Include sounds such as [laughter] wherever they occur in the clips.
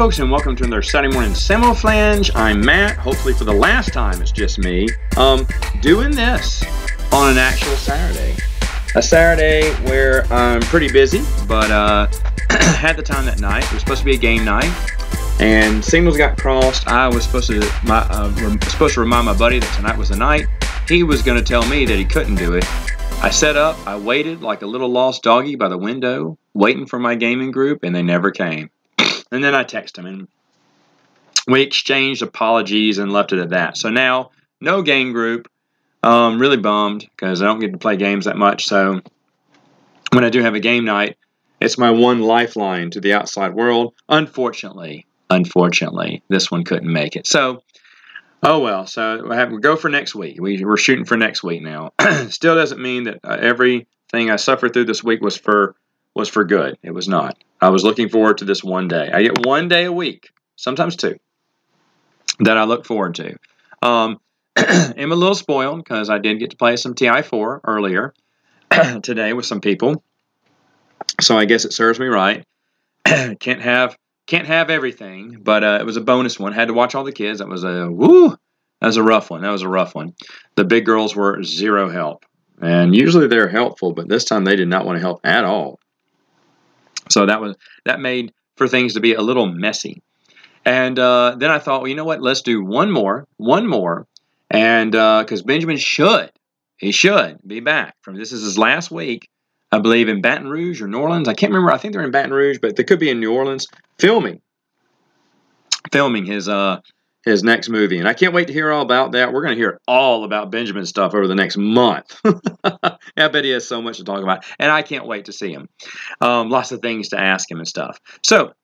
folks, and welcome to another Saturday morning Samoflange. I'm Matt. Hopefully, for the last time, it's just me. Um, doing this on an actual Saturday, a Saturday where I'm pretty busy, but uh, [clears throat] had the time that night. It was supposed to be a game night, and signals got crossed. I was supposed to my uh, supposed to remind my buddy that tonight was the night. He was going to tell me that he couldn't do it. I set up. I waited like a little lost doggy by the window, waiting for my gaming group, and they never came. And then I texted him, and we exchanged apologies and left it at that. So now, no game group. Um, really bummed because I don't get to play games that much. So when I do have a game night, it's my one lifeline to the outside world. Unfortunately, unfortunately, this one couldn't make it. So, oh well. So we have we go for next week. We, we're shooting for next week now. [clears throat] Still doesn't mean that uh, everything I suffered through this week was for was for good. It was not. I was looking forward to this one day. I get one day a week, sometimes two, that I look forward to. Um, [clears throat] I'm a little spoiled because I did get to play some TI4 earlier [clears throat] today with some people, so I guess it serves me right. [clears throat] can't have can't have everything, but uh, it was a bonus one. Had to watch all the kids. That was a woo. That was a rough one. That was a rough one. The big girls were zero help, and usually they're helpful, but this time they did not want to help at all. So that was that made for things to be a little messy. And uh, then I thought, well, you know what? Let's do one more, one more, and because uh, Benjamin should, he should be back from this is his last week, I believe, in Baton Rouge or New Orleans. I can't remember. I think they're in Baton Rouge, but they could be in New Orleans filming, filming his uh his next movie. And I can't wait to hear all about that. We're going to hear all about Benjamin stuff over the next month. [laughs] I bet he has so much to talk about. And I can't wait to see him. Um, lots of things to ask him and stuff. So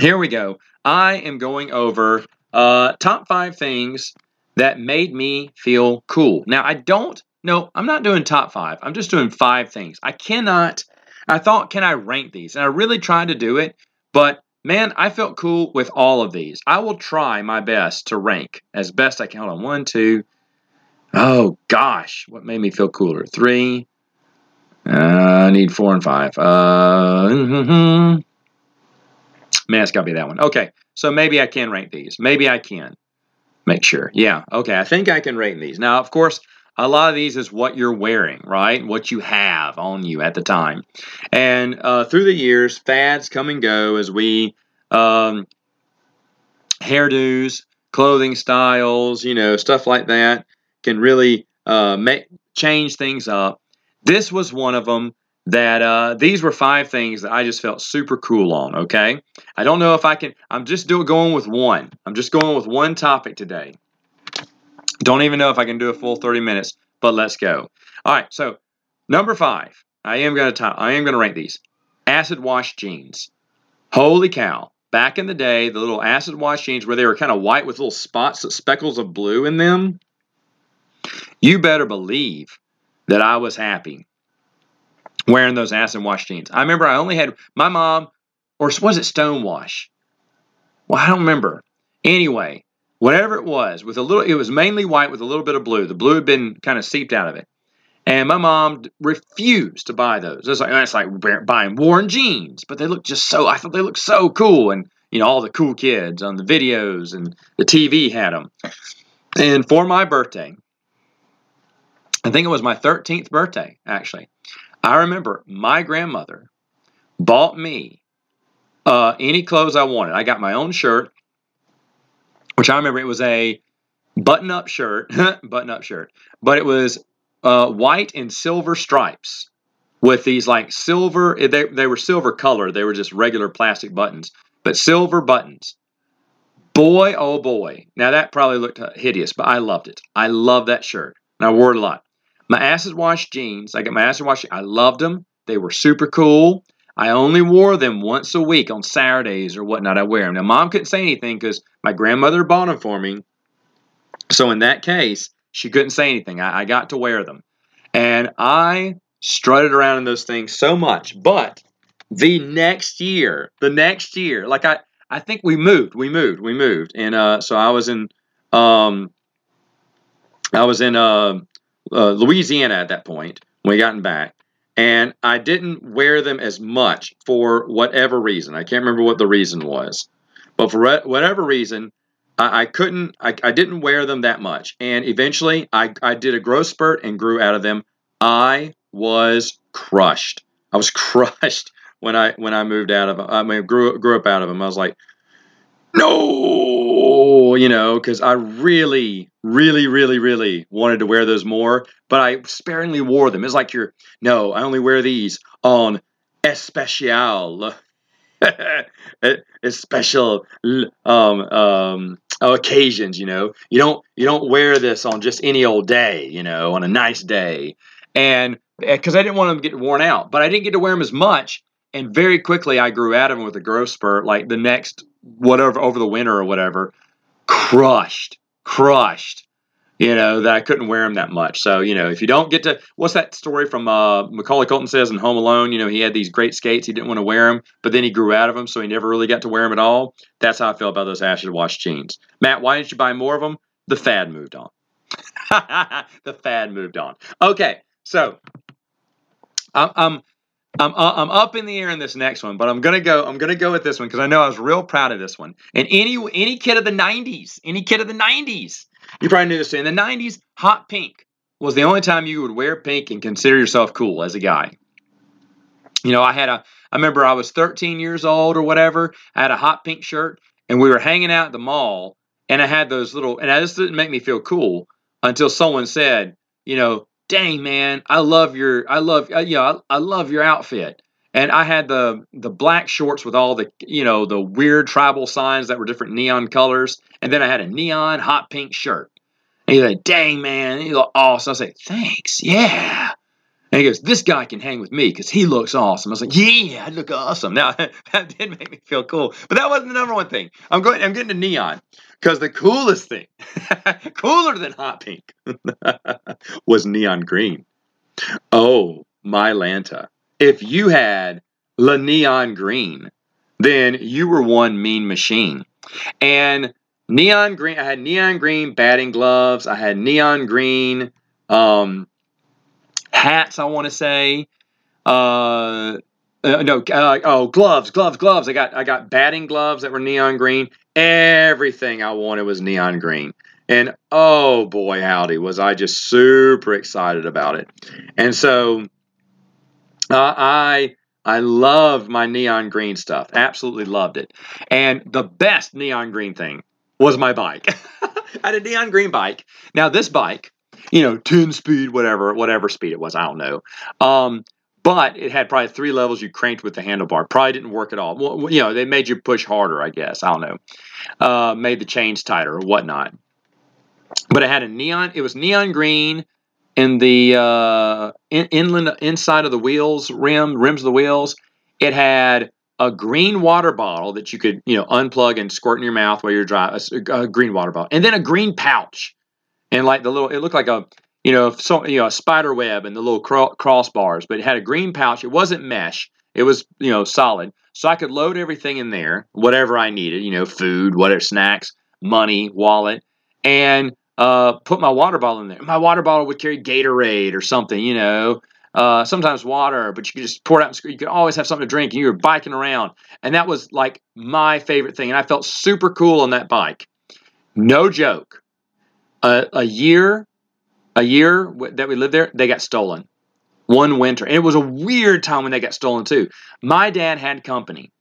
here we go. I am going over uh, top five things that made me feel cool. Now, I don't, no, I'm not doing top five. I'm just doing five things. I cannot, I thought, can I rank these? And I really tried to do it, but Man, I felt cool with all of these. I will try my best to rank as best I can. Hold on. One, two. Oh, gosh. What made me feel cooler? Three. Uh, I need four and five. Uh, mm-hmm. Man, it's got to be that one. Okay. So maybe I can rank these. Maybe I can. Make sure. Yeah. Okay. I think I can rate these. Now, of course, a lot of these is what you're wearing, right? What you have on you at the time. And uh, through the years, fads come and go as we, um, hairdos, clothing styles, you know, stuff like that can really uh, make change things up. This was one of them that uh, these were five things that I just felt super cool on. Okay, I don't know if I can. I'm just doing going with one. I'm just going with one topic today. Don't even know if I can do a full 30 minutes, but let's go. All right, so number five, I am going to I am to rank these. Acid wash jeans. Holy cow. Back in the day, the little acid wash jeans where they were kind of white with little spots, speckles of blue in them. You better believe that I was happy wearing those acid wash jeans. I remember I only had my mom, or was it Stonewash? Well, I don't remember. Anyway, whatever it was, with a little, it was mainly white with a little bit of blue. The blue had been kind of seeped out of it. And my mom refused to buy those. It's like it's like buying worn jeans, but they look just so. I thought they looked so cool, and you know all the cool kids on the videos and the TV had them. And for my birthday, I think it was my 13th birthday actually. I remember my grandmother bought me uh, any clothes I wanted. I got my own shirt which I remember it was a button up shirt, [laughs] button up shirt, but it was uh, white and silver stripes with these like silver, they, they were silver color. They were just regular plastic buttons, but silver buttons. Boy, oh boy. Now that probably looked hideous, but I loved it. I love that shirt. And I wore it a lot. My acid wash jeans, I got my acid wash, I loved them. They were super cool. I only wore them once a week on Saturdays or whatnot. I wear them. Now, mom couldn't say anything because my grandmother bought them for me. So, in that case, she couldn't say anything. I, I got to wear them. And I strutted around in those things so much. But the next year, the next year, like I, I think we moved, we moved, we moved. And uh, so I was in, um, I was in uh, uh, Louisiana at that point when we gotten back. And I didn't wear them as much for whatever reason. I can't remember what the reason was, but for whatever reason, I, I couldn't. I, I, didn't wear them that much, and eventually, I, I did a growth spurt and grew out of them. I was crushed. I was [laughs] crushed when I when I moved out of. I mean, grew grew up out of them. I was like, no, you know, because I really, really, really, really wanted to wear those more, but I sparingly wore them. It's like you're, no, I only wear these on especial, [laughs] special um, um, occasions. You know, you don't you don't wear this on just any old day. You know, on a nice day, and because eh, I didn't want them to get worn out, but I didn't get to wear them as much. And very quickly, I grew out of them with a growth spurt. Like the next whatever over the winter or whatever, crushed, crushed. You know that I couldn't wear them that much. So you know, if you don't get to, what's that story from uh, Macaulay Culkin says in Home Alone? You know, he had these great skates, he didn't want to wear them, but then he grew out of them, so he never really got to wear them at all. That's how I feel about those acid wash jeans. Matt, why didn't you buy more of them? The fad moved on. [laughs] the fad moved on. Okay, so I'm, I'm I'm uh, I'm up in the air in this next one, but I'm gonna go. I'm gonna go with this one because I know I was real proud of this one. And any any kid of the '90s, any kid of the '90s, you probably knew this. In the '90s, hot pink was the only time you would wear pink and consider yourself cool as a guy. You know, I had a. I remember I was 13 years old or whatever. I had a hot pink shirt, and we were hanging out at the mall, and I had those little. And this didn't make me feel cool until someone said, you know, dang man, I love your, I love, uh, you know, I, I love your outfit. And I had the the black shorts with all the you know the weird tribal signs that were different neon colors, and then I had a neon hot pink shirt. And he's like, "Dang man, you look awesome." I say, "Thanks, yeah." And he goes, "This guy can hang with me because he looks awesome." I was like, "Yeah, I look awesome." Now [laughs] that did make me feel cool, but that wasn't the number one thing. I'm going. I'm getting to neon because the coolest thing, [laughs] cooler than hot pink, [laughs] was neon green. Oh my Lanta! If you had the neon green, then you were one mean machine. And neon green, I had neon green batting gloves. I had neon green. Um, hats, I want to say. Uh, uh, no, uh, oh, gloves, gloves, gloves. I got I got batting gloves that were neon green. Everything I wanted was neon green. And oh boy, howdy, was I just super excited about it. And so uh, I I loved my neon green stuff. Absolutely loved it. And the best neon green thing was my bike. [laughs] I had a neon green bike. Now this bike you know, 10 speed, whatever, whatever speed it was. I don't know. Um, but it had probably three levels you cranked with the handlebar. Probably didn't work at all. Well, you know, they made you push harder, I guess. I don't know. Uh, made the chains tighter or whatnot. But it had a neon, it was neon green in the uh, in, inland inside of the wheels, rim, rims of the wheels. It had a green water bottle that you could, you know, unplug and squirt in your mouth while you're driving, a, a green water bottle. And then a green pouch and like the little, it looked like a, you know, so you know, a spider web and the little cro- crossbars, but it had a green pouch. It wasn't mesh. It was, you know, solid. So I could load everything in there, whatever I needed, you know, food, whatever, snacks, money, wallet, and uh, put my water bottle in there. My water bottle would carry Gatorade or something, you know, uh, sometimes water, but you could just pour it out. And you could always have something to drink. And you were biking around, and that was like my favorite thing. And I felt super cool on that bike. No joke a, a year, a year that we lived there, they got stolen. One winter. And it was a weird time when they got stolen too. My dad had company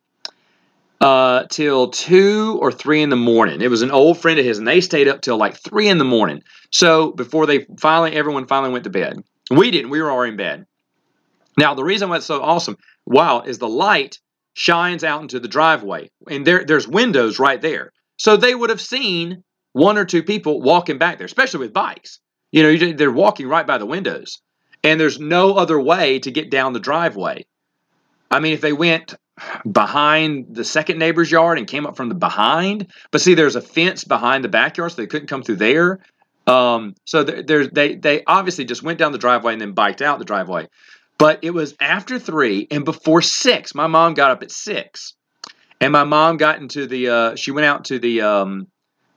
uh, till two or three in the morning. It was an old friend of his, and they stayed up till like three in the morning. So before they finally, everyone finally went to bed. We didn't. We were already in bed. Now the reason why it's so awesome, wow, is the light shines out into the driveway, and there there's windows right there. So they would have seen one or two people walking back there, especially with bikes. You know, they're walking right by the windows, and there's no other way to get down the driveway. I mean, if they went behind the second neighbor's yard and came up from the behind, but see, there's a fence behind the backyard, so they couldn't come through there. Um, so there, they they obviously just went down the driveway and then biked out the driveway. But it was after three and before six. My mom got up at six, and my mom got into the. Uh, she went out to the um,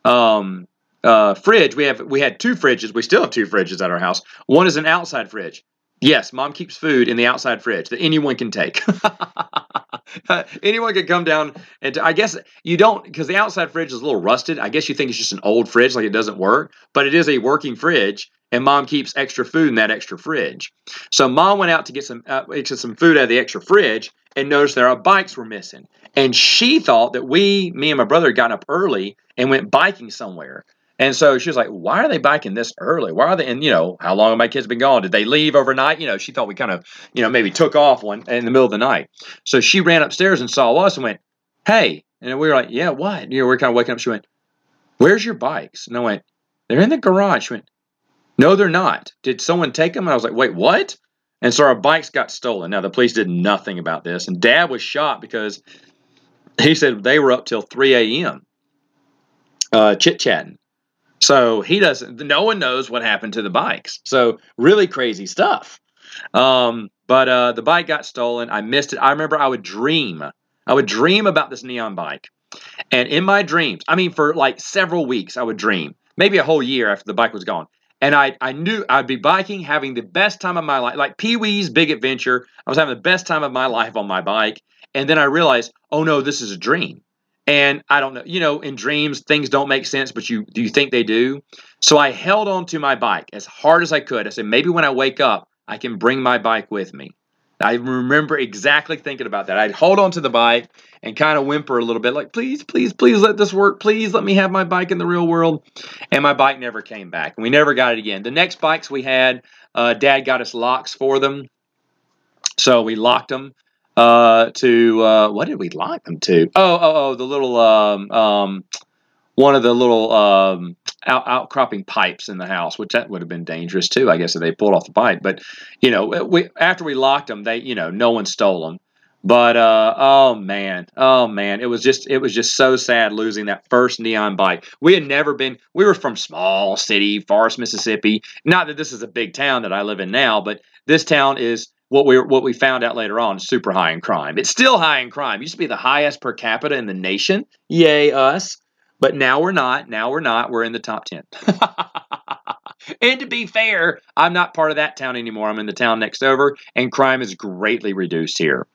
um, uh, fridge. We have we had two fridges. We still have two fridges at our house. One is an outside fridge. Yes, mom keeps food in the outside fridge that anyone can take. [laughs] anyone could come down and I guess you don't because the outside fridge is a little rusted. I guess you think it's just an old fridge, like it doesn't work, but it is a working fridge, and mom keeps extra food in that extra fridge. So mom went out to get some uh, get some food out of the extra fridge and noticed that our bikes were missing, and she thought that we, me and my brother, gotten up early and went biking somewhere. And so she was like, why are they biking this early? Why are they, and you know, how long have my kids been gone? Did they leave overnight? You know, she thought we kind of, you know, maybe took off one in the middle of the night. So she ran upstairs and saw us and went, hey. And we were like, yeah, what? You know, we are kind of waking up. She went, where's your bikes? And I went, they're in the garage. She went, no, they're not. Did someone take them? And I was like, wait, what? And so our bikes got stolen. Now, the police did nothing about this. And dad was shocked because he said they were up till 3 a.m. Uh, chit chatting. So he doesn't, no one knows what happened to the bikes. So really crazy stuff. Um, but uh, the bike got stolen. I missed it. I remember I would dream. I would dream about this neon bike. And in my dreams, I mean, for like several weeks, I would dream, maybe a whole year after the bike was gone. And I, I knew I'd be biking, having the best time of my life, like Pee Wee's Big Adventure. I was having the best time of my life on my bike. And then I realized, oh no, this is a dream. And I don't know, you know, in dreams, things don't make sense, but you do you think they do? So I held on to my bike as hard as I could. I said, maybe when I wake up, I can bring my bike with me. I remember exactly thinking about that. I'd hold on to the bike and kind of whimper a little bit, like, please, please, please let this work. Please let me have my bike in the real world. And my bike never came back. We never got it again. The next bikes we had, uh, Dad got us locks for them. So we locked them uh, to uh, what did we lock them to? Oh, oh, oh, the little um, um, one of the little um, out, outcropping pipes in the house, which that would have been dangerous too, I guess, if they pulled off the pipe. But you know, we after we locked them, they you know no one stole them. But uh, oh man, oh man, it was just it was just so sad losing that first neon bike. We had never been. We were from small city, Forest, Mississippi. Not that this is a big town that I live in now, but this town is what we what we found out later on is super high in crime. It's still high in crime. It used to be the highest per capita in the nation. Yay us. But now we're not. Now we're not. We're in the top 10. [laughs] and to be fair, I'm not part of that town anymore. I'm in the town next over, and crime is greatly reduced here.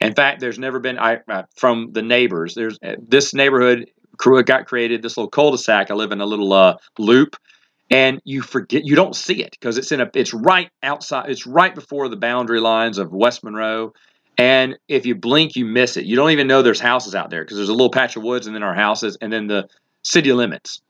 In fact, there's never been I uh, from the neighbors. There's uh, this neighborhood crew got created. This little cul-de-sac. I live in a little uh, loop and you forget you don't see it because it's in a it's right outside it's right before the boundary lines of West Monroe and if you blink you miss it. You don't even know there's houses out there because there's a little patch of woods and then our houses and then the city limits.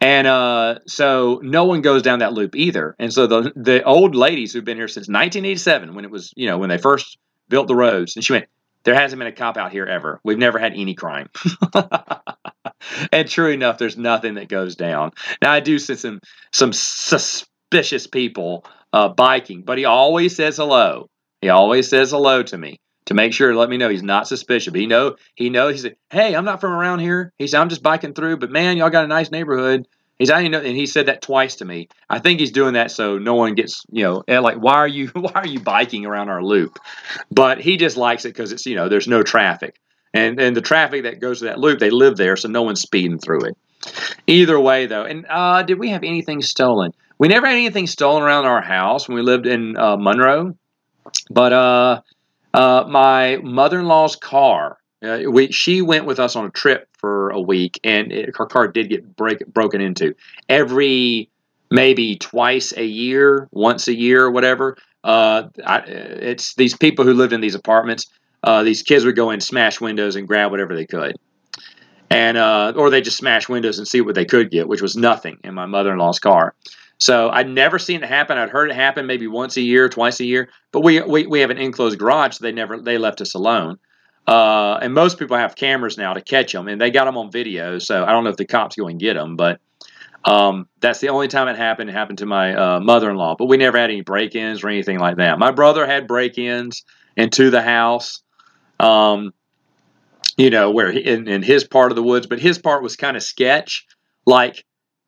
And uh, so no one goes down that loop either. And so the the old ladies who've been here since 1987 when it was you know when they first built the roads and she went there hasn't been a cop out here ever. We've never had any crime [laughs] [laughs] and true enough, there's nothing that goes down. Now I do see some some suspicious people uh, biking, but he always says hello. He always says hello to me to make sure to let me know he's not suspicious. But he know he knows. He said, "Hey, I'm not from around here." He said, "I'm just biking through, but man, y'all got a nice neighborhood." He's I know, and he said that twice to me. I think he's doing that so no one gets you know like why are you [laughs] why are you biking around our loop? But he just likes it because it's you know there's no traffic. And and the traffic that goes to that loop, they live there, so no one's speeding through it. Either way, though, and uh, did we have anything stolen? We never had anything stolen around our house when we lived in uh, Monroe, but uh, uh my mother-in-law's car. Uh, we she went with us on a trip for a week, and it, her car did get break, broken into every maybe twice a year, once a year, or whatever. Uh, I, it's these people who lived in these apartments uh, these kids would go in, smash windows, and grab whatever they could, and uh, or they just smash windows and see what they could get, which was nothing in my mother-in-law's car. So I'd never seen it happen. I'd heard it happen maybe once a year, twice a year, but we we, we have an enclosed garage, so they never they left us alone. Uh, and most people have cameras now to catch them, and they got them on video. So I don't know if the cops go and get them, but um, that's the only time it happened. It happened to my uh, mother-in-law, but we never had any break-ins or anything like that. My brother had break-ins into the house um, you know, where he, in, in his part of the woods, but his part was kind of sketch. Like,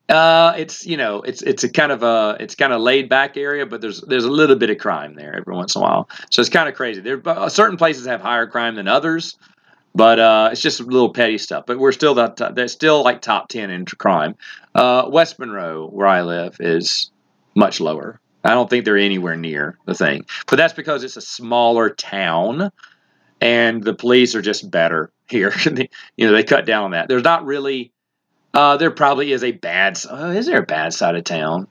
uh, it's you know, it's it's a kind of a it's kind of laid back area, but there's there's a little bit of crime there every once in a while. So it's kind of crazy. There, uh, certain places have higher crime than others, but uh, it's just a little petty stuff. But we're still that they're still like top ten in crime. Uh, West Monroe, where I live, is much lower. I don't think they're anywhere near the thing. But that's because it's a smaller town and the police are just better here. [laughs] you know, they cut down on that. There's not really, uh, there probably is a bad, uh, is there a bad side of town?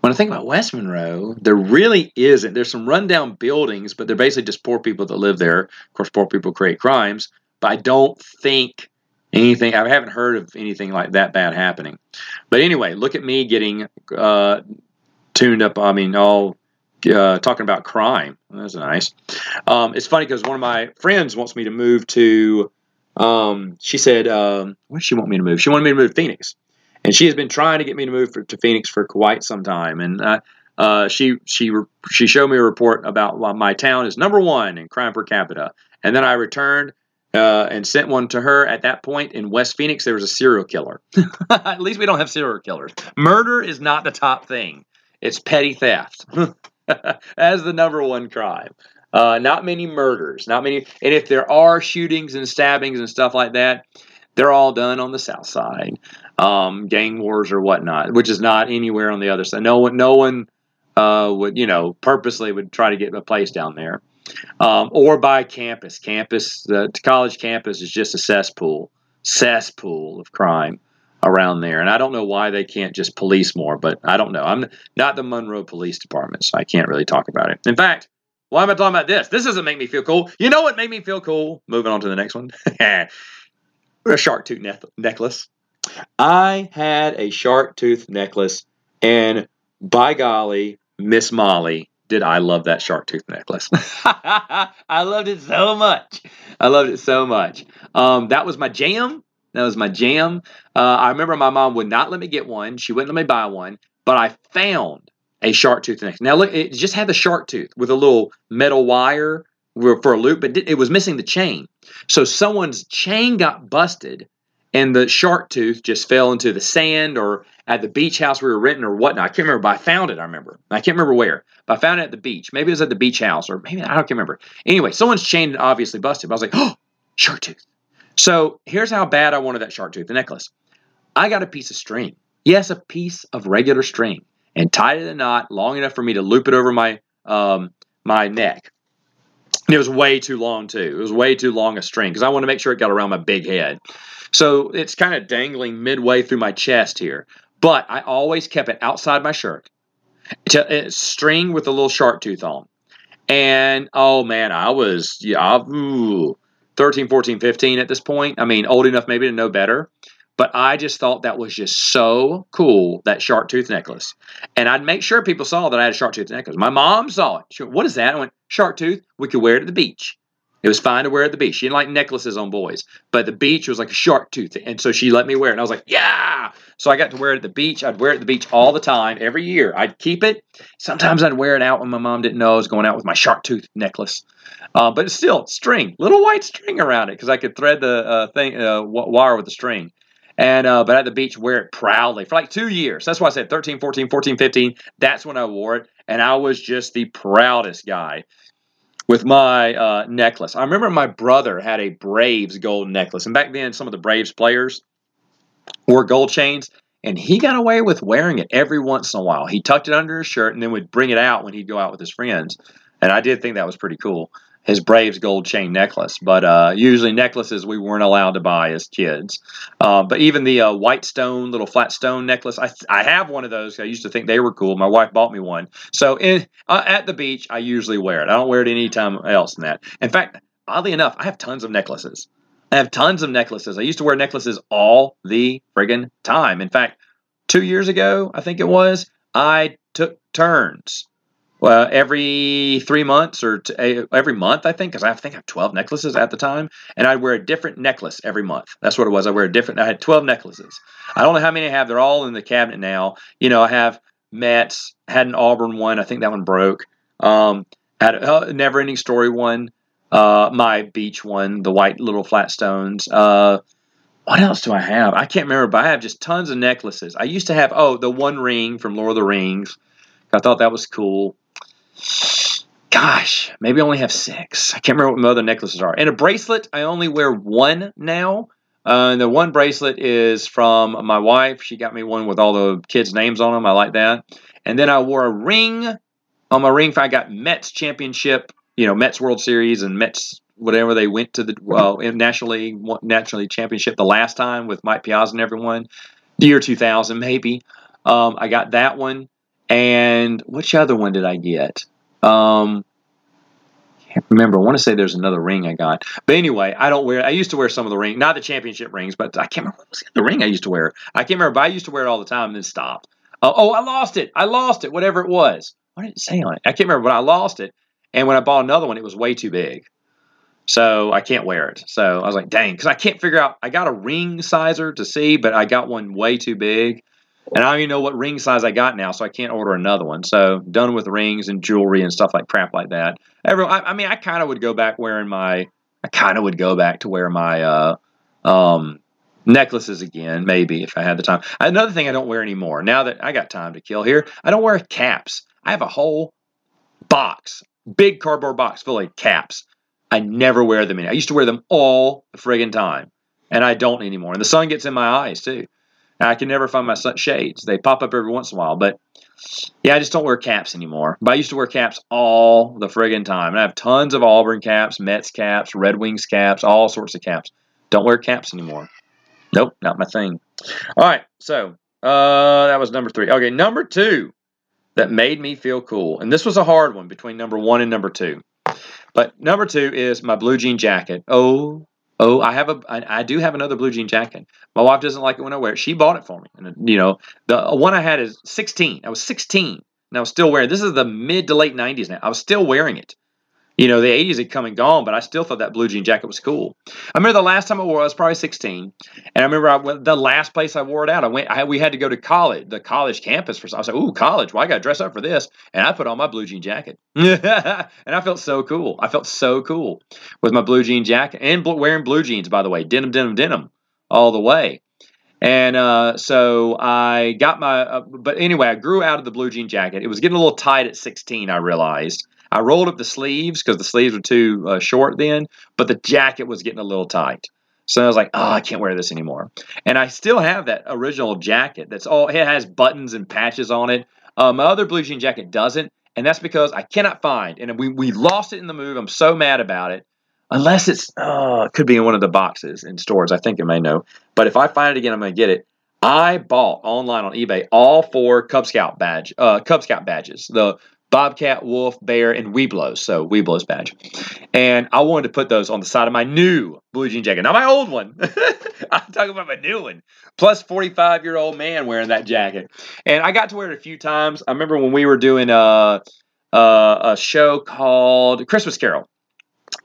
When I think about West Monroe, there really isn't. There's some rundown buildings, but they're basically just poor people that live there. Of course, poor people create crimes, but I don't think anything, I haven't heard of anything like that bad happening. But anyway, look at me getting uh, tuned up. I mean, all uh, talking about crime. That's nice. Um, it's funny because one of my friends wants me to move to. Um, she said, um, "Where does she want me to move?" She wanted me to move to Phoenix, and she has been trying to get me to move for, to Phoenix for quite some time. And uh, uh, she she she showed me a report about why my town is number one in crime per capita. And then I returned uh, and sent one to her. At that point in West Phoenix, there was a serial killer. [laughs] At least we don't have serial killers. Murder is not the top thing. It's petty theft [laughs] [laughs] as the number one crime. Uh, not many murders, not many. And if there are shootings and stabbings and stuff like that, they're all done on the south side, um, gang wars or whatnot, which is not anywhere on the other side. No one, no one uh, would, you know, purposely would try to get a place down there, um, or by campus. Campus, the college campus is just a cesspool, cesspool of crime around there. And I don't know why they can't just police more, but I don't know. I'm not the Monroe Police Department, so I can't really talk about it. In fact, why am I talking about this? This doesn't make me feel cool. You know what made me feel cool? Moving on to the next one. [laughs] a shark tooth ne- necklace. I had a shark tooth necklace, and by golly, Miss Molly, did I love that shark tooth necklace. [laughs] [laughs] I loved it so much. I loved it so much. Um, that was my jam. That was my jam. Uh, I remember my mom would not let me get one. She wouldn't let me buy one, but I found a shark tooth necklace. Now look, it just had the shark tooth with a little metal wire for a loop, but it was missing the chain. So someone's chain got busted, and the shark tooth just fell into the sand or at the beach house we were renting or whatnot. I can't remember, but I found it. I remember. I can't remember where, but I found it at the beach. Maybe it was at the beach house, or maybe I don't remember. Anyway, someone's chain obviously busted. But I was like, oh, [gasps] shark tooth. So here's how bad I wanted that shark tooth, the necklace. I got a piece of string. Yes, a piece of regular string, and tied it in a knot long enough for me to loop it over my um, my neck. And it was way too long too. It was way too long a string because I want to make sure it got around my big head. So it's kind of dangling midway through my chest here. But I always kept it outside my shirt. It's a, string with a little shark tooth on. And oh man, I was yeah, ooh, 13, 14, 15 at this point. I mean, old enough maybe to know better. But I just thought that was just so cool, that shark tooth necklace. And I'd make sure people saw that I had a shark tooth necklace. My mom saw it. She went, What is that? I went, Shark tooth. We could wear it at the beach. It was fine to wear at the beach. She didn't like necklaces on boys, but the beach was like a shark tooth. And so she let me wear it. And I was like, yeah. So I got to wear it at the beach. I'd wear it at the beach all the time, every year. I'd keep it. Sometimes I'd wear it out when my mom didn't know I was going out with my shark tooth necklace. Uh, but still string, little white string around it because I could thread the uh, thing uh, wire with the string. And uh, but at the beach, wear it proudly for like two years. That's why I said 13, 14, 14, 15. That's when I wore it, and I was just the proudest guy with my uh, necklace. I remember my brother had a Braves gold necklace, and back then some of the Braves players wore gold chains, and he got away with wearing it every once in a while. He tucked it under his shirt and then would bring it out when he'd go out with his friends, and I did think that was pretty cool. His Braves gold chain necklace, but uh, usually necklaces we weren't allowed to buy as kids. Uh, but even the uh, white stone, little flat stone necklace, I, I have one of those. I used to think they were cool. My wife bought me one. So in, uh, at the beach, I usually wear it. I don't wear it any time else than that. In fact, oddly enough, I have tons of necklaces. I have tons of necklaces. I used to wear necklaces all the friggin' time. In fact, two years ago, I think it was, I took turns well, every three months or t- every month, I think, because I think I have 12 necklaces at the time, and I'd wear a different necklace every month. That's what it was. I wear a different, I had 12 necklaces. I don't know how many I have. They're all in the cabinet now. You know, I have Matt's, had an Auburn one. I think that one broke. Um, had a uh, never ending story one, uh, my beach one, the white little flat stones. Uh, what else do I have? I can't remember, but I have just tons of necklaces. I used to have, oh, the one ring from Lord of the Rings. I thought that was cool. Gosh, maybe I only have six. I can't remember what my other necklaces are. And a bracelet, I only wear one now. Uh, and the one bracelet is from my wife. She got me one with all the kids' names on them. I like that. And then I wore a ring on my ring. I got Mets championship, you know, Mets World Series and Mets whatever they went to the well National League National League championship the last time with Mike Piazza and everyone, the year 2000 maybe. Um, I got that one, and which other one did I get? Um, can't remember. I want to say there's another ring I got, but anyway, I don't wear. I used to wear some of the ring, not the championship rings, but I can't remember the ring I used to wear. I can't remember, but I used to wear it all the time and then stopped. Uh, oh, I lost it. I lost it. Whatever it was. What did it say on it? I can't remember, but I lost it. And when I bought another one, it was way too big. So I can't wear it. So I was like, dang, because I can't figure out. I got a ring sizer to see, but I got one way too big. And I don't even know what ring size I got now, so I can't order another one. So done with rings and jewelry and stuff like crap like that. Everyone, I, I mean, I kind of would go back wearing my. I kind of would go back to wear my uh, um, necklaces again, maybe if I had the time. Another thing I don't wear anymore. Now that I got time to kill here, I don't wear caps. I have a whole box, big cardboard box full of caps. I never wear them in. I used to wear them all the friggin' time, and I don't anymore. And the sun gets in my eyes too. I can never find my shades. They pop up every once in a while, but yeah, I just don't wear caps anymore. But I used to wear caps all the friggin' time. And I have tons of Auburn caps, Mets caps, Red Wings caps, all sorts of caps. Don't wear caps anymore. Nope, not my thing. All right, so uh, that was number three. Okay, number two that made me feel cool. And this was a hard one between number one and number two. But number two is my blue jean jacket. Oh, oh, I have a, I, I do have another blue jean jacket. My wife doesn't like it when I wear it. She bought it for me. And, you know, the uh, one I had is 16. I was 16 and I was still wearing This is the mid to late 90s now. I was still wearing it. You know, the 80s had come and gone, but I still thought that blue jean jacket was cool. I remember the last time I wore it, I was probably 16. And I remember I went, the last place I wore it out, I went, I, we had to go to college, the college campus for. I was like, ooh, college, well, I got to dress up for this. And I put on my blue jean jacket. [laughs] and I felt so cool. I felt so cool with my blue jean jacket and wearing blue jeans, by the way, denim, denim, denim all the way. And uh, so I got my, uh, but anyway, I grew out of the blue jean jacket. It was getting a little tight at 16, I realized. I rolled up the sleeves because the sleeves were too uh, short then, but the jacket was getting a little tight. So I was like, oh, I can't wear this anymore. And I still have that original jacket that's all, it has buttons and patches on it. Uh, my other blue jean jacket doesn't, and that's because I cannot find, and we, we lost it in the move. I'm so mad about it. Unless it's, it could be in one of the boxes in stores. I think it may know. But if I find it again, I'm going to get it. I bought online on eBay all four Cub Scout badge, uh, Cub Scout badges. The Bobcat, Wolf, Bear, and Webelos. So Webelos badge. And I wanted to put those on the side of my new blue jean jacket. Not my old one. [laughs] I'm talking about my new one. Plus 45 year old man wearing that jacket. And I got to wear it a few times. I remember when we were doing a, a, a show called Christmas Carol.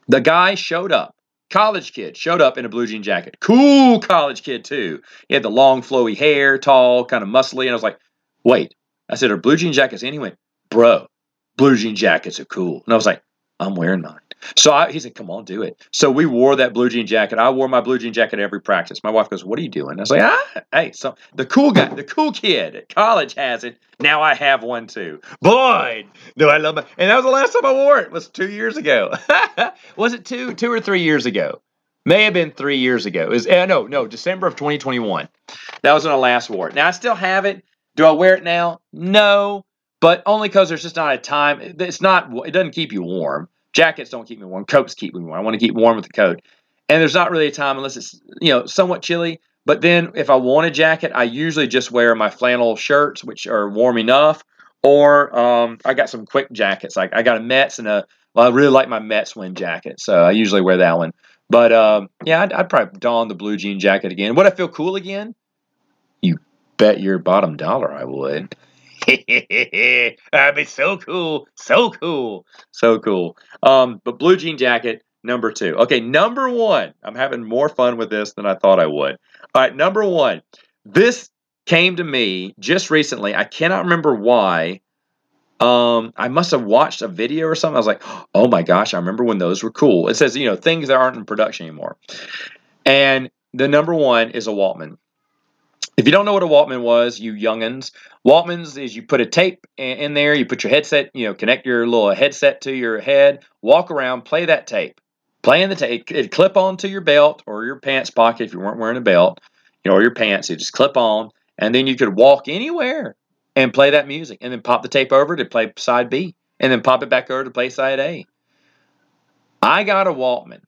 The guy showed up. College kid showed up in a blue jean jacket. Cool college kid, too. He had the long, flowy hair, tall, kind of muscly. And I was like, wait. I said, are blue jean jackets? And he went, bro, blue jean jackets are cool. And I was like, I'm wearing mine. So I, he said, come on, do it. So we wore that blue jean jacket. I wore my blue jean jacket every practice. My wife goes, what are you doing? I was like, ah, hey, so the cool guy, the cool kid at college has it. Now I have one too. Boy, do I love it. And that was the last time I wore it. it was two years ago. [laughs] was it two, two or three years ago? May have been three years ago. Is uh, no, no, December of 2021. That was when I last wore it. Now I still have it. Do I wear it now? No but only because there's just not a time. It's not. It doesn't keep you warm. Jackets don't keep me warm. Coats keep me warm. I want to keep warm with the coat. And there's not really a time unless it's you know somewhat chilly. But then if I want a jacket, I usually just wear my flannel shirts, which are warm enough. Or um, I got some quick jackets. Like I got a Mets and a. Well, I really like my Mets wind jacket, so I usually wear that one. But um, yeah, I'd, I'd probably don the blue jean jacket again. Would I feel cool again? You bet your bottom dollar I would. [laughs] That'd be so cool. So cool. So cool. Um, but blue jean jacket, number two. Okay, number one. I'm having more fun with this than I thought I would. All right, number one. This came to me just recently. I cannot remember why. Um, I must have watched a video or something. I was like, [gasps] oh my gosh, I remember when those were cool. It says, you know, things that aren't in production anymore. And the number one is a Walkman. If you don't know what a Walkman was, you youngins, Walkmans is you put a tape in there, you put your headset, you know, connect your little headset to your head, walk around, play that tape. Playing the tape, it clip onto your belt or your pants pocket if you weren't wearing a belt, you know, or your pants, it just clip on, and then you could walk anywhere and play that music, and then pop the tape over to play side B, and then pop it back over to play side A. I got a Walkman,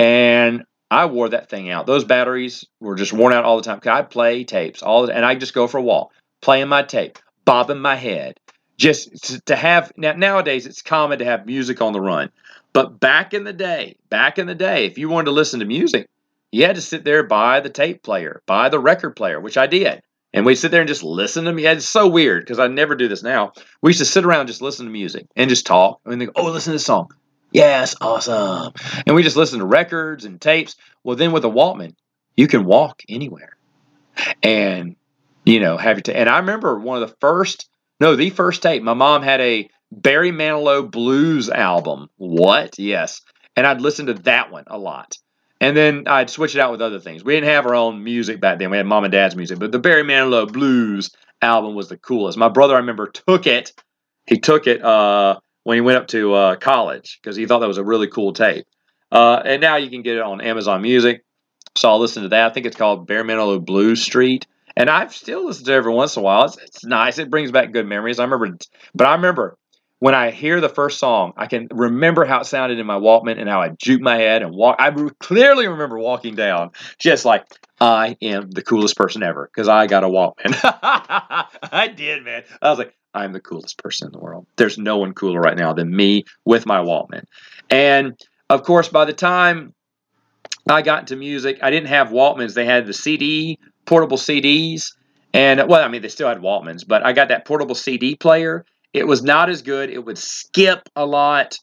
and I wore that thing out. Those batteries were just worn out all the time. I play tapes all, the, and I just go for a walk, playing my tape, bobbing my head, just to have. Now nowadays, it's common to have music on the run, but back in the day, back in the day, if you wanted to listen to music, you had to sit there by the tape player, by the record player, which I did. And we'd sit there and just listen to me. It's so weird because I never do this now. We used to sit around and just listen to music and just talk. I mean, they go, oh, listen to this song. Yes, awesome. And we just listen to records and tapes. Well, then with a Walkman, you can walk anywhere. And, you know, have your tape. And I remember one of the first, no, the first tape, my mom had a Barry Manilow blues album. What? Yes. And I'd listen to that one a lot. And then I'd switch it out with other things. We didn't have our own music back then. We had mom and dad's music, but the Barry Manilow Blues album was the coolest. My brother, I remember, took it. He took it uh, when he went up to uh, college because he thought that was a really cool tape. Uh, and now you can get it on Amazon Music. So I'll listen to that. I think it's called Barry Manilow Blue Street. And I've still listened to it every once in a while. It's, it's nice. It brings back good memories. I remember, but I remember when I hear the first song, I can remember how it sounded in my Walkman and how I juke my head and walk. I clearly remember walking down just like I am the coolest person ever because I got a Walkman. [laughs] I did, man. I was like, I'm the coolest person in the world. There's no one cooler right now than me with my Walkman. And of course, by the time I got into music, I didn't have Walkmans. They had the CD, portable CDs. And well, I mean, they still had Walkmans, but I got that portable CD player it was not as good. It would skip a lot.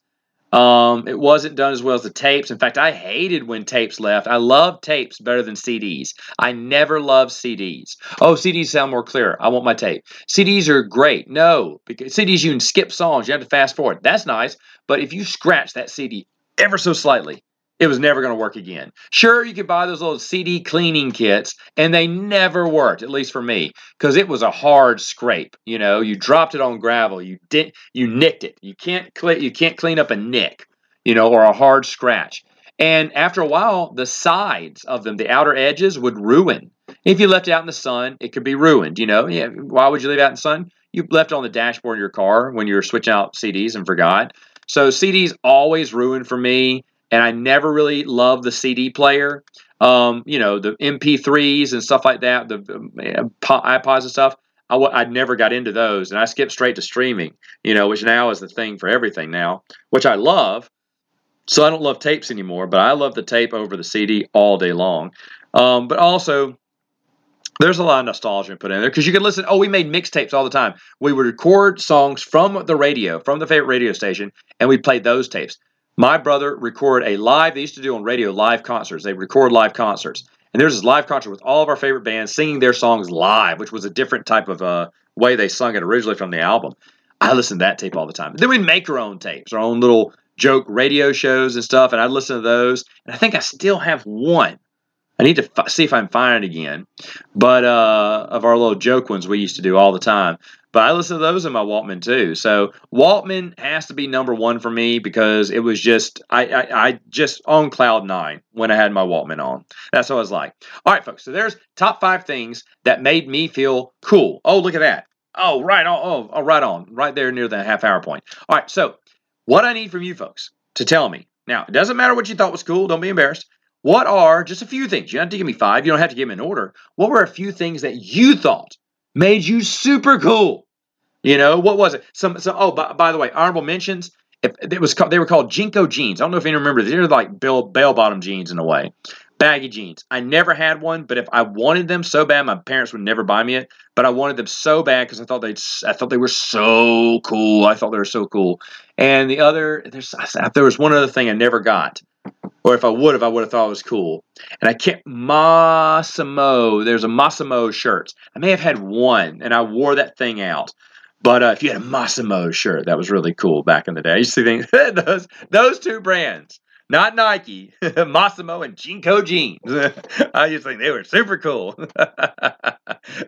Um, it wasn't done as well as the tapes. In fact, I hated when tapes left. I love tapes better than CDs. I never loved CDs. Oh, CDs sound more clear. I want my tape. CDs are great. No, because CDs you can skip songs. You have to fast forward. That's nice. But if you scratch that CD ever so slightly, it was never going to work again. Sure, you could buy those little CD cleaning kits, and they never worked, at least for me, because it was a hard scrape. You know, you dropped it on gravel, you did, you nicked it. You can't clean, you can't clean up a nick, you know, or a hard scratch. And after a while, the sides of them, the outer edges, would ruin. If you left it out in the sun, it could be ruined. You know, yeah. Why would you leave it out in the sun? You left it on the dashboard of your car when you were switching out CDs and forgot. So CDs always ruined for me and I never really loved the CD player. Um, you know, the MP3s and stuff like that, the iPods and stuff. I, I never got into those, and I skipped straight to streaming. You know, which now is the thing for everything now, which I love. So I don't love tapes anymore, but I love the tape over the CD all day long. Um, but also, there's a lot of nostalgia put in there because you can listen. Oh, we made mixtapes all the time. We would record songs from the radio, from the favorite radio station, and we played those tapes. My brother recorded a live, they used to do on radio live concerts. They record live concerts. And there's this live concert with all of our favorite bands singing their songs live, which was a different type of uh, way they sung it originally from the album. I listened to that tape all the time. Then we'd make our own tapes, our own little joke radio shows and stuff, and I'd listen to those. And I think I still have one. I need to f- see if I can find it again. But uh, of our little joke ones we used to do all the time. But I listen to those in my Walkman too. So Walkman has to be number one for me because it was just I, I, I just on cloud nine when I had my Walkman on. That's what I was like. All right, folks. So there's top five things that made me feel cool. Oh, look at that. Oh, right on. Oh, oh, right on. Right there near the half hour point. All right. So what I need from you folks to tell me now, it doesn't matter what you thought was cool. Don't be embarrassed. What are just a few things? You don't have to give me five. You don't have to give them in order. What were a few things that you thought made you super cool. You know, what was it? Some, some oh, by, by the way, honorable mentions. If it was they were called JNCO jeans. I don't know if you remember. They're like bell, bell bottom jeans in a way. Baggy jeans. I never had one, but if I wanted them so bad, my parents would never buy me it. But I wanted them so bad because I thought they, I thought they were so cool. I thought they were so cool. And the other, there's, there was one other thing I never got or if I would have, I would have thought it was cool. And I can't Mossimo. There's a Mossimo shirt. I may have had one, and I wore that thing out. But uh, if you had a Mossimo shirt, that was really cool back in the day. I used to think [laughs] those those two brands, not Nike, [laughs] Mossimo and JNCO jeans. [laughs] I used to think they were super cool.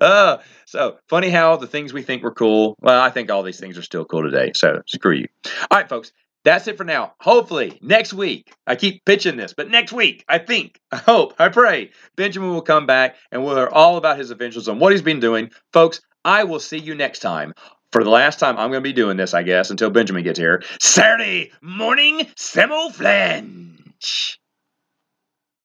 uh, so funny how the things we think were cool. Well, I think all these things are still cool today. So screw you. All right, folks that's it for now. Hopefully, next week, I keep pitching this, but next week, I think, [laughs] I hope, I pray, Benjamin will come back and we'll hear all about his adventures and what he's been doing. Folks, I will see you next time. For the last time, I'm going to be doing this, I guess, until Benjamin gets here. Saturday morning Samoflange.